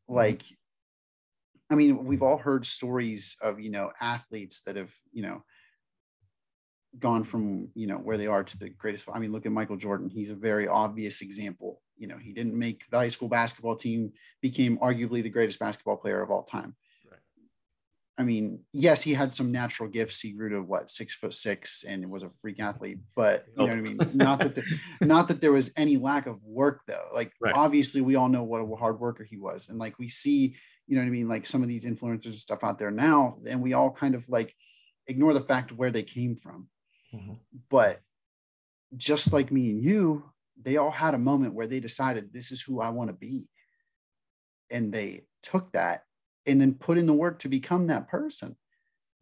Hmm. Like I mean, we've all heard stories of, you know, athletes that have, you know, gone from you know where they are to the greatest i mean look at michael jordan. He's a very obvious example. You know he didn't make the high school basketball team became arguably the greatest basketball player of all time. Right. i mean yes he had some natural gifts. He grew to what six foot six and was a freak athlete but you oh. know what i mean? Not that there, not that there was any lack of work though. Like right. obviously we all know what a hard worker he was. And like we see you know what i mean like some of these influencers and stuff out there now and we all kind of like ignore the fact of where they came from Mm-hmm. But just like me and you, they all had a moment where they decided this is who I want to be. And they took that and then put in the work to become that person.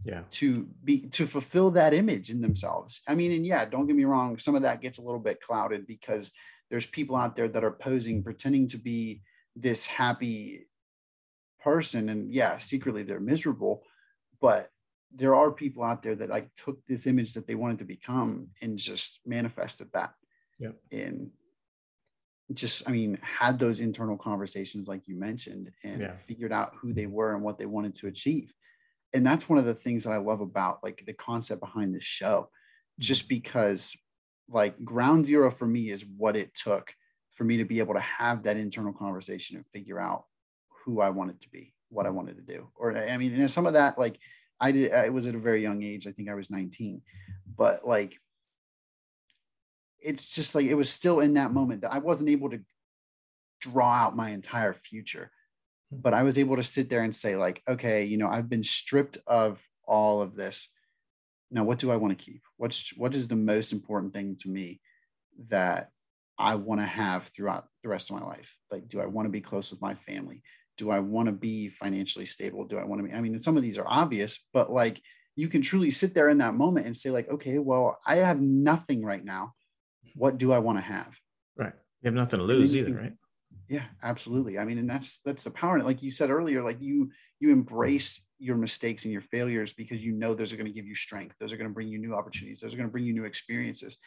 Yeah. To be to fulfill that image in themselves. I mean, and yeah, don't get me wrong, some of that gets a little bit clouded because there's people out there that are posing, pretending to be this happy person. And yeah, secretly they're miserable. But there are people out there that like took this image that they wanted to become and just manifested that. Yep. And just, I mean, had those internal conversations like you mentioned and yeah. figured out who they were and what they wanted to achieve. And that's one of the things that I love about like the concept behind this show, just mm-hmm. because like ground zero for me is what it took for me to be able to have that internal conversation and figure out who I wanted to be, what I wanted to do. Or I mean, and some of that, like I did, I was at a very young age. I think I was 19, but like it's just like it was still in that moment that I wasn't able to draw out my entire future. Hmm. But I was able to sit there and say, like, okay, you know, I've been stripped of all of this. Now, what do I want to keep? What's what is the most important thing to me that I want to have throughout the rest of my life? Like, do I want to be close with my family? Do I want to be financially stable? Do I want to be? I mean, some of these are obvious, but like you can truly sit there in that moment and say, like, okay, well, I have nothing right now. What do I want to have? Right. You have nothing to lose either, right? Yeah, absolutely. I mean, and that's that's the power in it. Like you said earlier, like you you embrace your mistakes and your failures because you know those are going to give you strength. Those are going to bring you new opportunities. Those are going to bring you new experiences.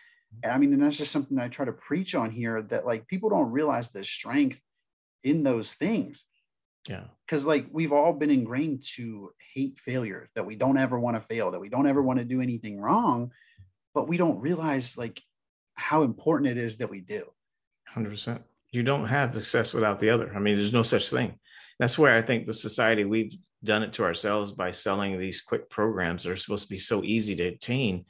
And I mean, and that's just something I try to preach on here that like people don't realize the strength in those things. Yeah. Because like we've all been ingrained to hate failure, that we don't ever want to fail, that we don't ever want to do anything wrong, but we don't realize like how important it is that we do. 100%. You don't have success without the other. I mean, there's no such thing. That's where I think the society, we've done it to ourselves by selling these quick programs that are supposed to be so easy to attain.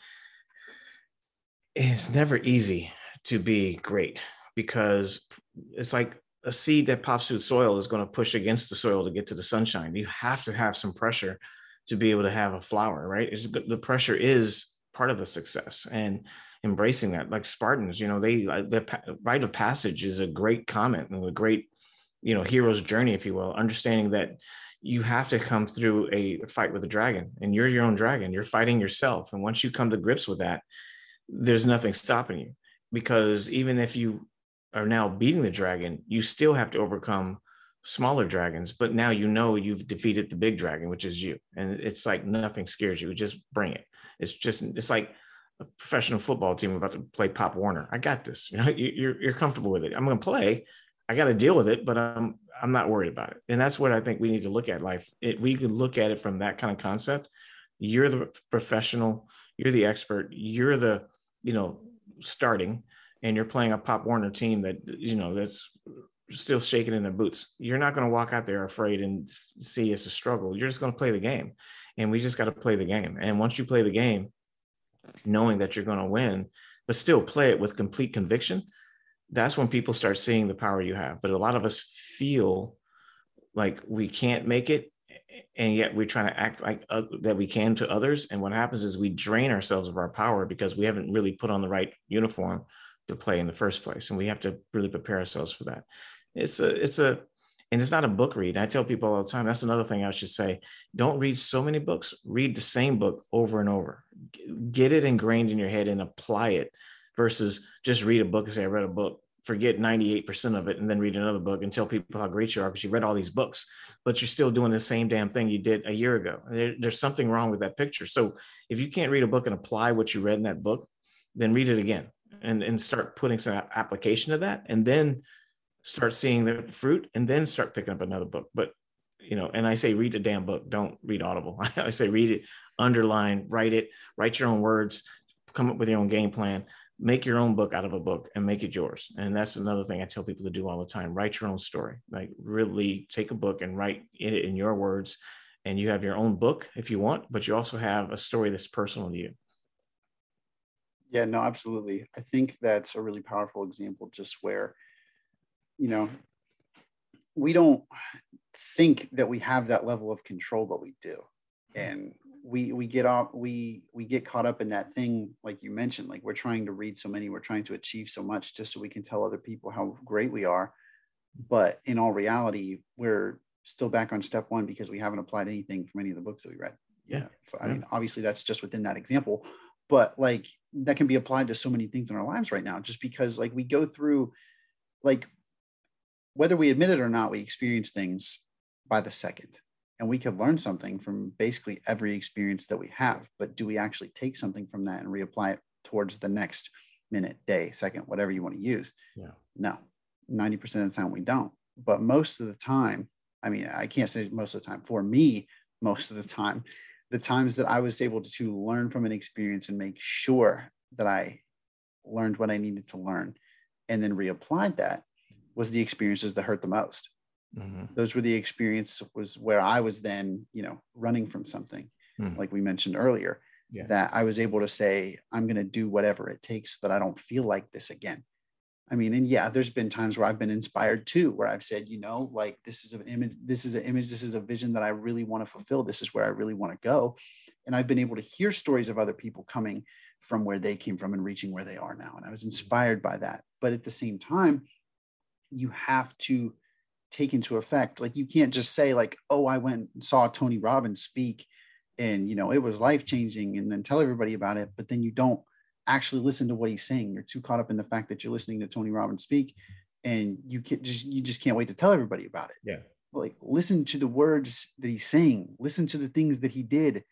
It's never easy to be great because it's like a seed that pops through the soil is going to push against the soil to get to the sunshine. You have to have some pressure to be able to have a flower, right? It's, the pressure is part of the success and embracing that. Like Spartans, you know, they uh, the rite of passage is a great comment and a great, you know, hero's journey, if you will. Understanding that you have to come through a fight with a dragon and you're your own dragon you're fighting yourself and once you come to grips with that there's nothing stopping you because even if you are now beating the dragon you still have to overcome smaller dragons but now you know you've defeated the big dragon which is you and it's like nothing scares you just bring it it's just it's like a professional football team about to play pop warner i got this you know you're, you're comfortable with it i'm going to play i got to deal with it but i'm I'm not worried about it. And that's what I think we need to look at life. It, we can look at it from that kind of concept. You're the professional, you're the expert, you're the, you know, starting and you're playing a Pop Warner team that, you know, that's still shaking in their boots. You're not going to walk out there afraid and see it's a struggle. You're just going to play the game. And we just got to play the game. And once you play the game, knowing that you're going to win, but still play it with complete conviction, that's when people start seeing the power you have. But a lot of us feel like we can't make it, and yet we're trying to act like uh, that we can to others. And what happens is we drain ourselves of our power because we haven't really put on the right uniform to play in the first place, and we have to really prepare ourselves for that. It's a, it's a, and it's not a book read. I tell people all the time. That's another thing I should say. Don't read so many books. Read the same book over and over. Get it ingrained in your head and apply it versus just read a book and say, I read a book, forget 98% of it, and then read another book and tell people how great you are because you read all these books, but you're still doing the same damn thing you did a year ago. There, there's something wrong with that picture. So if you can't read a book and apply what you read in that book, then read it again and, and start putting some application to that and then start seeing the fruit and then start picking up another book. But you know, and I say read a damn book, don't read Audible. I say read it, underline, write it, write your own words, come up with your own game plan make your own book out of a book and make it yours. And that's another thing I tell people to do all the time. Write your own story. Like really take a book and write it in your words. And you have your own book if you want, but you also have a story that's personal to you. Yeah, no, absolutely. I think that's a really powerful example, just where, you know, we don't think that we have that level of control, but we do. And we we get off we we get caught up in that thing like you mentioned like we're trying to read so many we're trying to achieve so much just so we can tell other people how great we are but in all reality we're still back on step one because we haven't applied anything from any of the books that we read yeah i mean obviously that's just within that example but like that can be applied to so many things in our lives right now just because like we go through like whether we admit it or not we experience things by the second and we could learn something from basically every experience that we have but do we actually take something from that and reapply it towards the next minute day second whatever you want to use? Yeah. No. 90% of the time we don't but most of the time i mean i can't say most of the time for me most of the time the times that i was able to learn from an experience and make sure that i learned what i needed to learn and then reapplied that was the experiences that hurt the most Mm-hmm. Those were the experience was where I was then, you know, running from something, mm-hmm. like we mentioned earlier, yeah. that I was able to say, I'm going to do whatever it takes so that I don't feel like this again. I mean, and yeah, there's been times where I've been inspired too, where I've said, you know, like this is an image, this is an image, this is a vision that I really want to fulfill. This is where I really want to go. And I've been able to hear stories of other people coming from where they came from and reaching where they are now. And I was mm-hmm. inspired by that. But at the same time, you have to take into effect, like you can't just say, like, oh, I went and saw Tony Robbins speak and you know it was life changing and then tell everybody about it, but then you don't actually listen to what he's saying. You're too caught up in the fact that you're listening to Tony Robbins speak and you can just you just can't wait to tell everybody about it. Yeah. Like listen to the words that he's saying, listen to the things that he did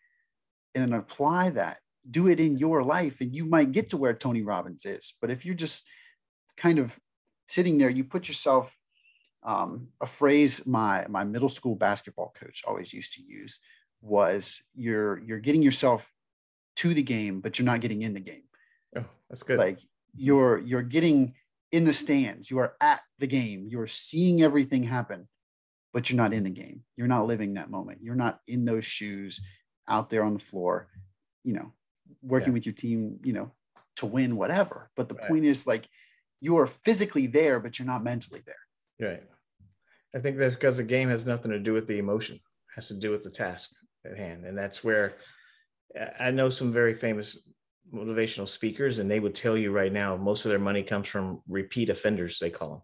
and apply that do it in your life and you might get to where Tony Robbins is. But if you're just kind of sitting there, you put yourself um, a phrase my my middle school basketball coach always used to use was you're you're getting yourself to the game, but you're not getting in the game. That's good. Like you're you're getting in the stands, you are at the game, you're seeing everything happen, but you're not in the game. You're not living that moment. You're not in those shoes out there on the floor, you know, working yeah. with your team, you know, to win whatever. But the right. point is like you are physically there, but you're not mentally there. Right. I think that's because the game has nothing to do with the emotion, it has to do with the task at hand. And that's where I know some very famous motivational speakers, and they would tell you right now most of their money comes from repeat offenders, they call them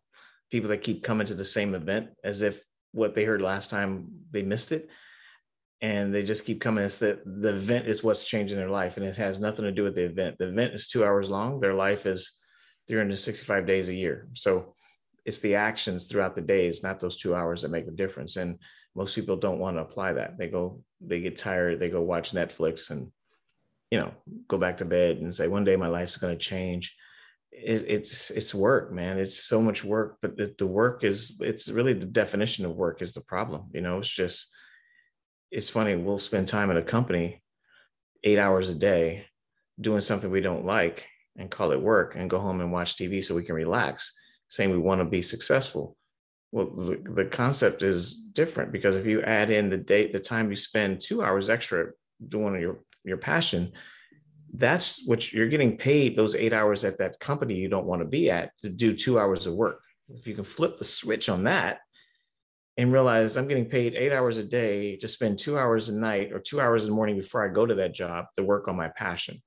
people that keep coming to the same event as if what they heard last time they missed it and they just keep coming. It's that the event is what's changing their life, and it has nothing to do with the event. The event is two hours long. Their life is 365 days a year. So it's the actions throughout the day. It's not those two hours that make the difference. And most people don't want to apply that. They go, they get tired. They go watch Netflix and, you know, go back to bed and say, one day my life's going to change. It, it's it's work, man. It's so much work, but the, the work is it's really the definition of work is the problem. You know, it's just it's funny, we'll spend time at a company eight hours a day doing something we don't like and call it work and go home and watch TV so we can relax, saying we want to be successful. Well, the, the concept is different because if you add in the date, the time you spend two hours extra doing your, your passion, that's what you're getting paid those eight hours at that company you don't want to be at to do two hours of work. If you can flip the switch on that, and realize I'm getting paid eight hours a day to spend two hours a night or two hours in the morning before I go to that job to work on my passion.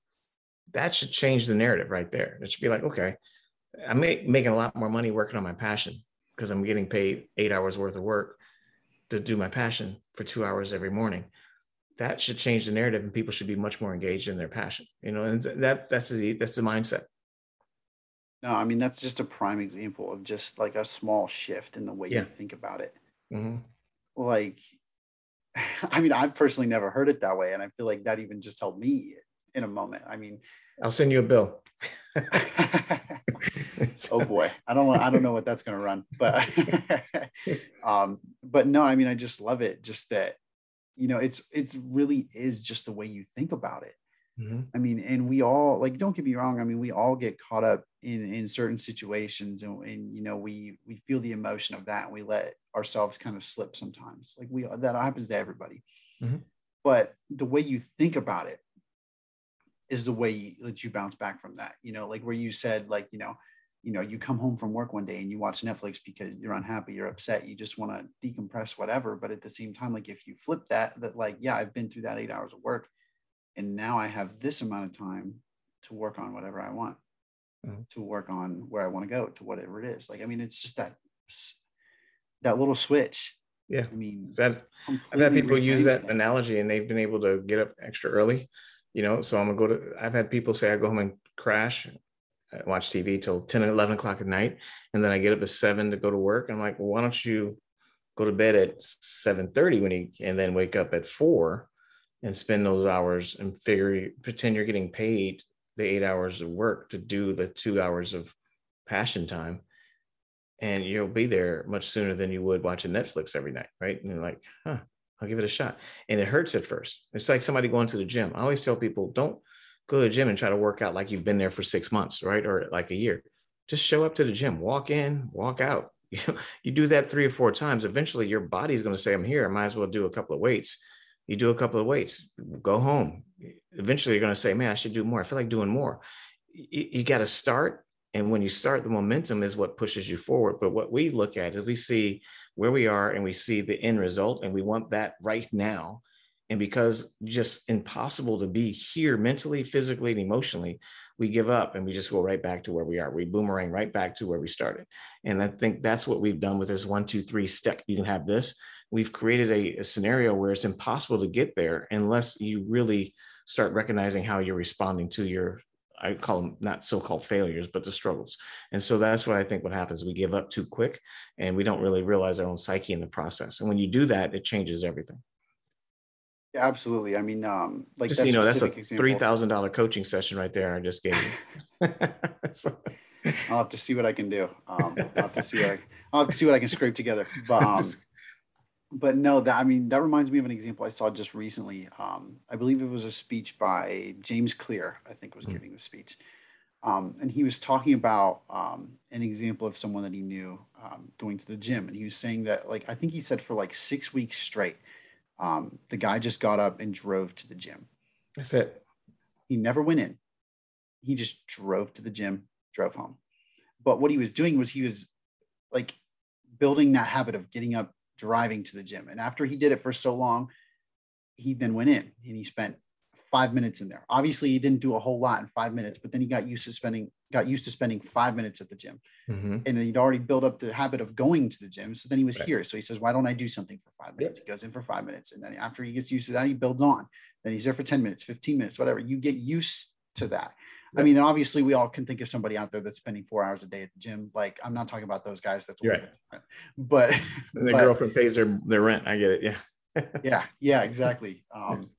That should change the narrative right there. It should be like, okay, I'm making a lot more money working on my passion because I'm getting paid eight hours worth of work to do my passion for two hours every morning. That should change the narrative, and people should be much more engaged in their passion. You know, and that that's the that's the mindset. No, I mean that's just a prime example of just like a small shift in the way yeah. you think about it. Mm-hmm. Like, I mean, I've personally never heard it that way. And I feel like that even just helped me in a moment. I mean, I'll send you a bill. oh boy. I don't I don't know what that's going to run, but, um, but no, I mean, I just love it. Just that, you know, it's, it's really is just the way you think about it. Mm-hmm. I mean, and we all like, don't get me wrong. I mean, we all get caught up in in certain situations, and, and you know, we we feel the emotion of that, and we let ourselves kind of slip sometimes. Like we that happens to everybody. Mm-hmm. But the way you think about it is the way that you bounce back from that. You know, like where you said, like you know, you know, you come home from work one day and you watch Netflix because you're unhappy, you're upset, you just want to decompress, whatever. But at the same time, like if you flip that, that like, yeah, I've been through that eight hours of work and now I have this amount of time to work on whatever I want, mm-hmm. to work on where I want to go, to whatever it is. Like, I mean, it's just that that little switch. Yeah, I mean, that I've had people use that things. analogy, and they've been able to get up extra early. You know, so I'm gonna go to. I've had people say I go home and crash, uh, watch TV till 10 and 11 o'clock at night, and then I get up at seven to go to work. I'm like, well, why don't you go to bed at 7:30 when you, and then wake up at four and spend those hours and figure pretend you're getting paid the eight hours of work to do the two hours of passion time and you'll be there much sooner than you would watching netflix every night right? And you're like huh i'll give it a shot. And it hurts at first. It's like somebody going to the gym. I always tell people don't go to the gym and try to work out like you've been there for six months right or like a year just show up to the gym walk in walk out You, do that three or four times, eventually your body's going to say, I'm here. I might as well do a couple of weights. You do a couple of weights, go home. Eventually you're going to say, man, I should do more. I feel like doing more. You, you got to start. And when you start, the momentum is what pushes you forward. But what we look at is we see where we are and we see the end result, and we want that right now and because just impossible to be here mentally, physically, and emotionally, we give up and we just go right back to where we are. We boomerang right back to where we started. And I think that's what we've done with this one, two, three step. You can have this. We've created a, a scenario where it's impossible to get there unless you really start recognizing how you're responding to your I call them not so-called failures, but the struggles. And so that's what I think what happens. We give up too quick and we don't really realize our own psyche in the process. And when you do that, it changes everything. Absolutely. I mean, um, like just, you know, that's a three thousand dollar coaching session right there. I just gave you. I'll have to see what I can do. Um, I'll have to see what I, I'll have to see what I can scrape together. But um, but no, that I mean, that reminds me of an example I saw just recently. Um, I believe it was a speech by James Clear. I think was mm-hmm. giving the speech, um, and he was talking about um, an example of someone that he knew um, going to the gym, and he was saying that like I think he said for like six weeks straight um, the guy just got up and drove to the gym. That's it. He never went in. He just drove to the gym, drove home. But what he was doing was he was like building that habit of getting up, driving to the gym. And after he did it for so long, he then went in and he spent five minutes in there. Obviously, he didn't do a whole lot in five minutes, but then he got used to spending got used to spending five minutes at the gym, mm-hmm. and he'd already built up the habit of going to the gym. So then he was right. here. So he says, "Why don't I do something for five minutes?" Yep. He goes in for five minutes, and then after he gets used to that, he builds on. Then he's there for ten minutes, fifteen minutes, whatever. You get used to that. Yep. I mean, obviously, we all can think of somebody out there that's spending four hours a day at the gym. Like, I'm not talking about those guys. That's right. But and the but, girlfriend pays their their rent. I get it. Yeah. yeah. Yeah. Exactly. Um,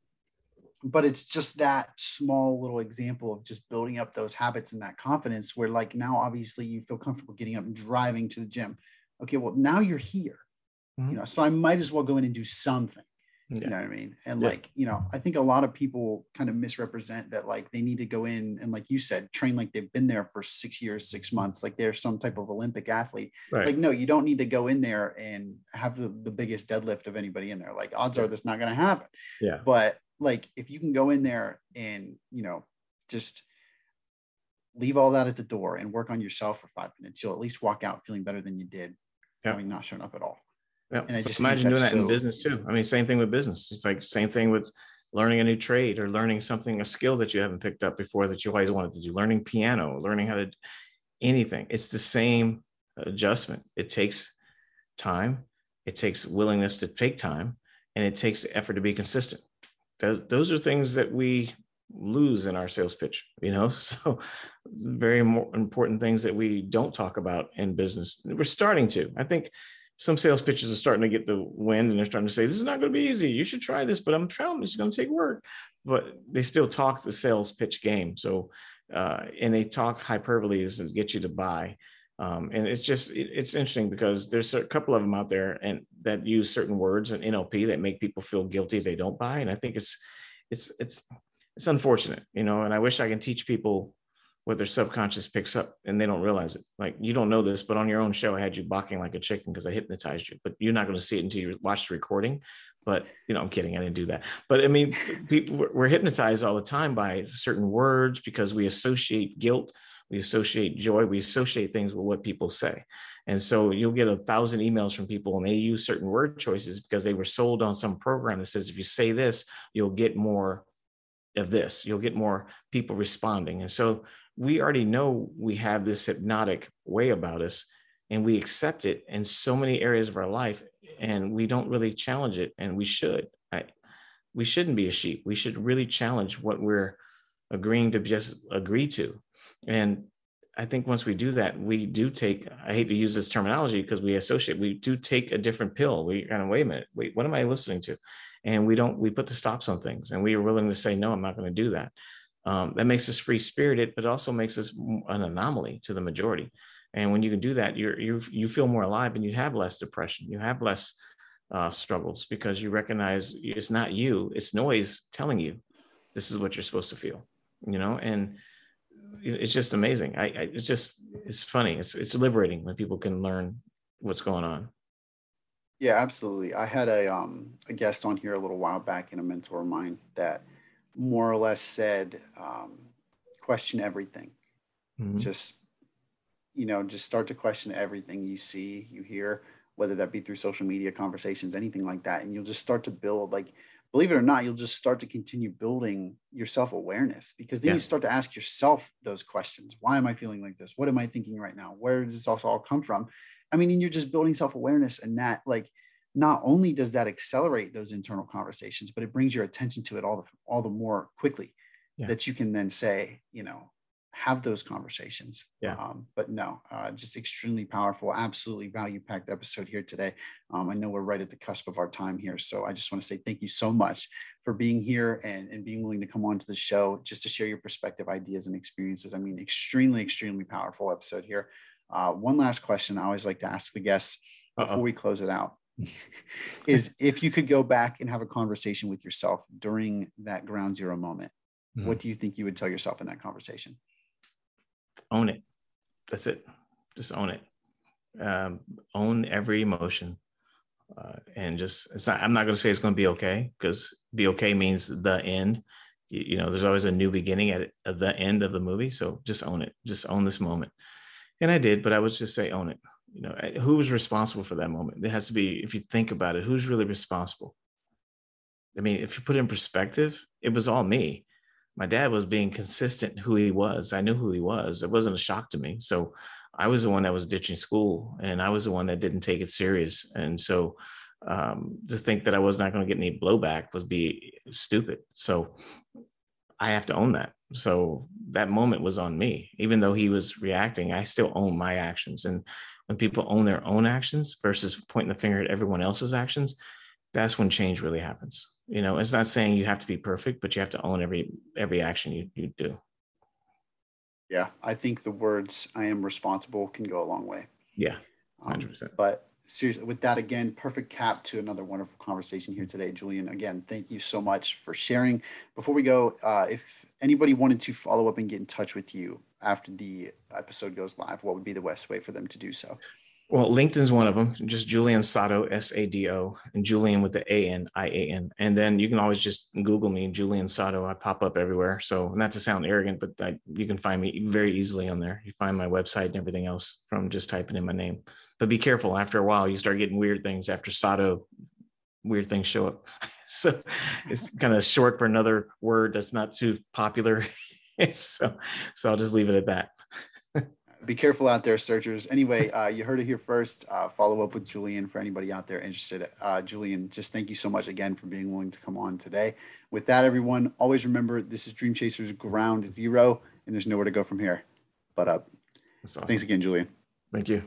but it's just that small little example of just building up those habits and that confidence where like now obviously you feel comfortable getting up and driving to the gym okay well now you're here mm-hmm. you know so i might as well go in and do something yeah. you know what i mean and yeah. like you know i think a lot of people kind of misrepresent that like they need to go in and like you said train like they've been there for six years six months like they're some type of olympic athlete right. like no you don't need to go in there and have the, the biggest deadlift of anybody in there like odds are that's not going to happen yeah but like if you can go in there and you know just leave all that at the door and work on yourself for five minutes you'll at least walk out feeling better than you did yeah. having not shown up at all. Yeah. And I so just imagine doing that so, in business too. I mean same thing with business. It's like same thing with learning a new trade or learning something a skill that you haven't picked up before that you always wanted to do. Learning piano learning how to anything. It's the same adjustment. It takes time. It takes willingness to take time. And it takes effort to be consistent those are things that we lose in our sales pitch you know? So very important things that we don't talk about in business. We're starting to. I think some sales pitches are starting to get the wind and they're starting to say this is not going to be easy. You should try this but i'm telling it's going to take work. But they still talk the sales pitch game. So uh, and they talk hyperboles and get you to buy um, and it's just it, it's interesting because there's a couple of them out there and that use certain words and NLP that make people feel guilty they don't buy. And I think it's it's it's it's unfortunate, you know. And I wish I can teach people what their subconscious picks up and they don't realize it. Like you don't know this, but on your own show, I had you barking like a chicken because I hypnotized you. But you're not going to see it until you watch the recording. But you know, I'm kidding. I didn't do that. But I mean, people we're hypnotized all the time by certain words because we associate guilt we associate joy we associate things with what people say. And so you'll get a thousand emails from people and they use certain word choices because they were sold on some program that says if you say this you'll get more of this. You'll get more people responding. And so we already know we have this hypnotic way about us and we accept it in so many areas of our life and we don't really challenge it and we should. I, we shouldn't be a sheep. We should really challenge what we're agreeing to just agree to and I think once we do that, we do take, I hate to use this terminology because we associate, we do take a different pill. We kind of, wait a minute, wait, what am I listening to? And we don't, we put the stops on things and we are willing to say, no, I'm not going to do that. Um, that makes us free spirited, but also makes us an anomaly to the majority. And when you can do that, you're, you you feel more alive and you have less depression. You have less uh, struggles because you recognize it's not you, it's noise telling you this is what you're supposed to feel, you know? And, it's just amazing. I, I, it's just it's funny. It's it's liberating when people can learn what's going on. Yeah, absolutely. I had a um, a guest on here a little while back, and a mentor of mine that more or less said, um, "Question everything." Mm-hmm. Just you know, just start to question everything you see, you hear, whether that be through social media conversations, anything like that, and you'll just start to build like believe it or not, you'll just start to continue building your self awareness because then yeah. you start to ask yourself those questions. Why am I feeling like this? What am I thinking right now? Where does this all come from? I mean, and you're just building self awareness, and that like not only does that accelerate those internal conversations, but it brings your attention to it all the all the more quickly yeah. that you can then say, you know, have those conversations. Yeah. Um, but no, uh, just extremely powerful, absolutely value packed episode here today. Um, I know we're right at the cusp of our time here. So I just want to say thank you so much for being here and, and being willing to come on to the show just to share your perspective, ideas, and experiences. I mean, extremely, extremely powerful episode here. Uh, one last question I always like to ask the guests before Uh-oh. we close it out is if you could go back and have a conversation with yourself during that ground zero moment, mm-hmm. what do you think you would tell yourself in that conversation? Own it. That's it. Just own it. Um, own every emotion. Uh, and just it's not i'm not going to say it's going to be okay because be okay means the end you, you, know there's always a new beginning at, at the end of the movie so just own it just own this moment and i did but i would just say own it you know who was responsible for that moment it has to be if you think about it who's really responsible i mean if you put it in perspective it was all me my dad was being consistent who he was. I knew who he was. It wasn't a shock to me. So i was the one that was ditching school and i was the one that didn't take it serious. And so um, to think that i was not going to get any blowback would be stupid. So i have to own that. So that moment was on me. Even though he was reacting i still own my actions. And when people own their own actions versus pointing the finger at everyone else's actions, that's when change really happens. You know, it's not saying you have to be perfect, but you have to own every every action you, you do. Yeah, I think the words "I am responsible" can go a long way. Yeah, um, hundred um, percent. But seriously, with that again, perfect cap to another wonderful conversation here today, Julian. Again, thank you so much for sharing. Before we go, uh, if anybody wanted to follow up and get in touch with you, after the episode goes live, what would be the best way for them to do so? Well, LinkedIn's one of them, just Julian Sado, S A D O, and Julian with the A N I A N. And then you can always just Google me, Julian Sado. I pop up everywhere. So, not to sound arrogant, but I, you can find me very easily on there. You find my website and everything else from just typing in my name. But be careful, after a while, you start getting weird things. After Sado, weird things show up. so, it's kind of short for another word that's not too popular so, so I'll just leave it at that. Be careful out there, searchers. Anyway, uh, you heard it here first. Uh, follow up with Julian for anybody out there interested. Uh, Julian, just thank you so much again for being willing to come on today. With that, everyone, always remember this is Dream Chasers Ground Zero, and there's nowhere to go from here but up. Awesome. Thanks again, Julian. Thank you.